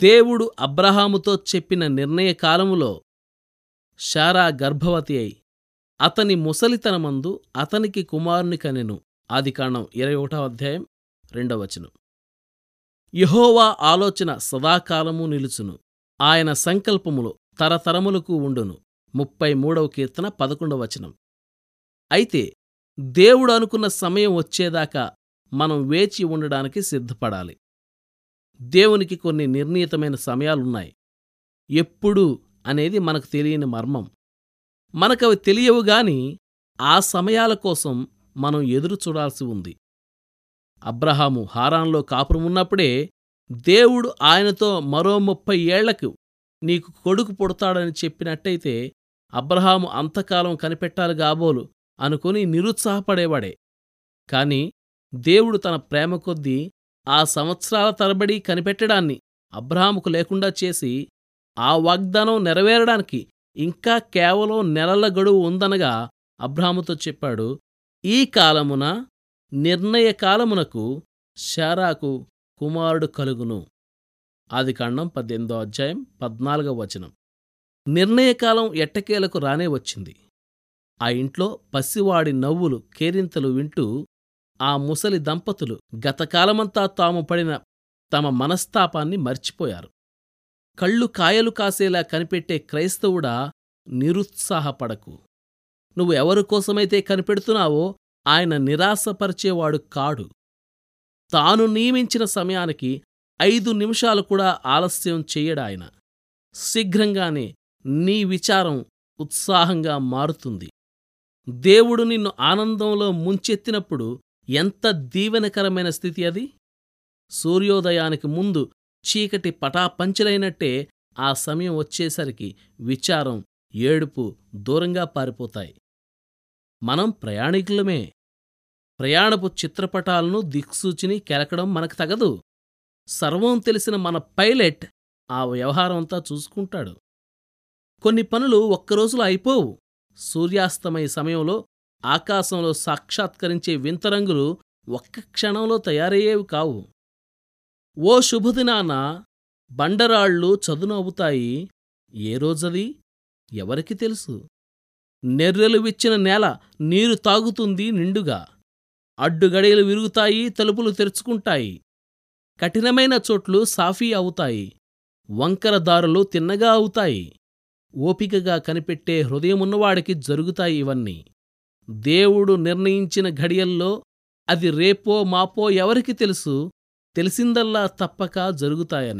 దేవుడు అబ్రహాముతో చెప్పిన నిర్ణయ కాలములో శారా గర్భవతి అయి అతని ముసలితనమందు అతనికి కుమారుని కనెను. ఆదికాండం ఇరవై ఒకటవ అధ్యాయం రెండవ వచనం. యెహోవా ఆలోచన సదాకాలము నిలుచును. ఆయన సంకల్పములు తరతరములకు ఉండును. ముప్పై మూడవ కీర్తన పదకొండవ వచనం. అయితే దేవుడు అనుకున్న సమయం వచ్చేదాకా మనం వేచి ఉండడానికి సిద్ధపడాలి. దేవునికి కొన్ని నిర్ణీతమైన సమయాలున్నాయి. ఎప్పుడు అనేది మనకు తెలియని మర్మం. మనకవి తెలియవు గాని ఆ సమయాల కోసం మనం ఎదురు చూడాల్సి ఉంది. అబ్రహాము హారాన్లో కాపురమున్నప్పుడే దేవుడు ఆయనతో మరో ముప్పై ఏళ్ళకు నీకు కొడుకు పుడతాడని చెప్పినట్టయితే అబ్రహాము అంతకాలం కనిపెట్టాలి గాబోలు అనుకుని నిరుత్సాహపడేవాడే. కాని దేవుడు తన ప్రేమ కొద్దీ ఆ సంవత్సరాల తరబడి కనిపెట్టడాన్ని అబ్రహాముకు లేకుండా చేసి ఆ వాగ్దానం నెరవేరడానికి ఇంకా కేవలం నెలల గడువు ఉందనగా అబ్రహాముతో చెప్పాడు ఈ కాలమున నిర్ణయ కాలమునకు శారాకు కుమారుడు కలుగును. ఆదికాండం పద్దెనిమిదో అధ్యాయం పద్నాలుగవ వచనం. నిర్ణయకాలం ఎట్టకేలకు రానే వచ్చింది. ఆ ఇంట్లో పసివాడి నవ్వులు కేరింతలు వింటూ ఆ ముసలి దంపతులు గతకాలమంతా తాము పడిన తమ మనస్తాపాన్ని మర్చిపోయారు. కళ్ళు కాయలు కాసేలా కనిపెట్టే క్రైస్తవుడా నిరుత్సాహపడకు. నువ్వు ఎవరికోసమైతే కనిపెడుతున్నావో ఆయన నిరాశపరిచేవాడు కాడు. తాను నియమించిన సమయానికి ఐదు నిమిషాలు కూడా ఆలస్యం చెయ్యడాయన శీఘ్రంగానే నీ విచారం ఉత్సాహంగా మారుతుంది. దేవుడు నిన్ను ఆనందంలో ముంచెత్తినప్పుడు ఎంత దీవెనకరమైన స్థితి అది? సూర్యోదయానికి ముందు చీకటి పటాపంచలైనట్టే ఆ సమయం వచ్చేసరికి విచారం ఏడుపు దూరంగా పారిపోతాయి. మనం ప్రయాణికులమే. ప్రయాణపు చిత్రపటాలను దిక్సూచిని కెలకడం మనకు తగదు. సర్వం తెలిసిన మన పైలట్ ఆ వ్యవహారమంతా చూసుకుంటాడు. కొన్ని పనులు ఒక్కరోజులో అయిపోవు. సూర్యాస్తమయ సమయంలో ఆకాశంలో సాక్షాత్కరించే వింతరంగులు ఒక్క క్షణంలో తయారయ్యేవి కావు. ఓ శుభదినాన బండరాళ్ళు చదును అవుతాయి. ఏ రోజది? ఎవరికి తెలుసు? నెర్రెలు విచ్చిన నేల నీరు తాగుతుంది నిండుగా. అడ్డుగడియలు విరుగుతాయి తలుపులు తెరుచుకుంటాయి. కఠినమైన చోట్లు సాఫీ అవుతాయి. వంకర దారులు తిన్నగా అవుతాయి. ఓపికగా కనిపెట్టే హృదయమున్నవాడికి జరుగుతాయి ఇవన్నీ. దేవుడు నిర్ణయించిన ఘడియల్లో అది రేపో మాపో ఎవరికి తెలుసు? తెలిసిందల్లా తప్పక జరుగుతాయని.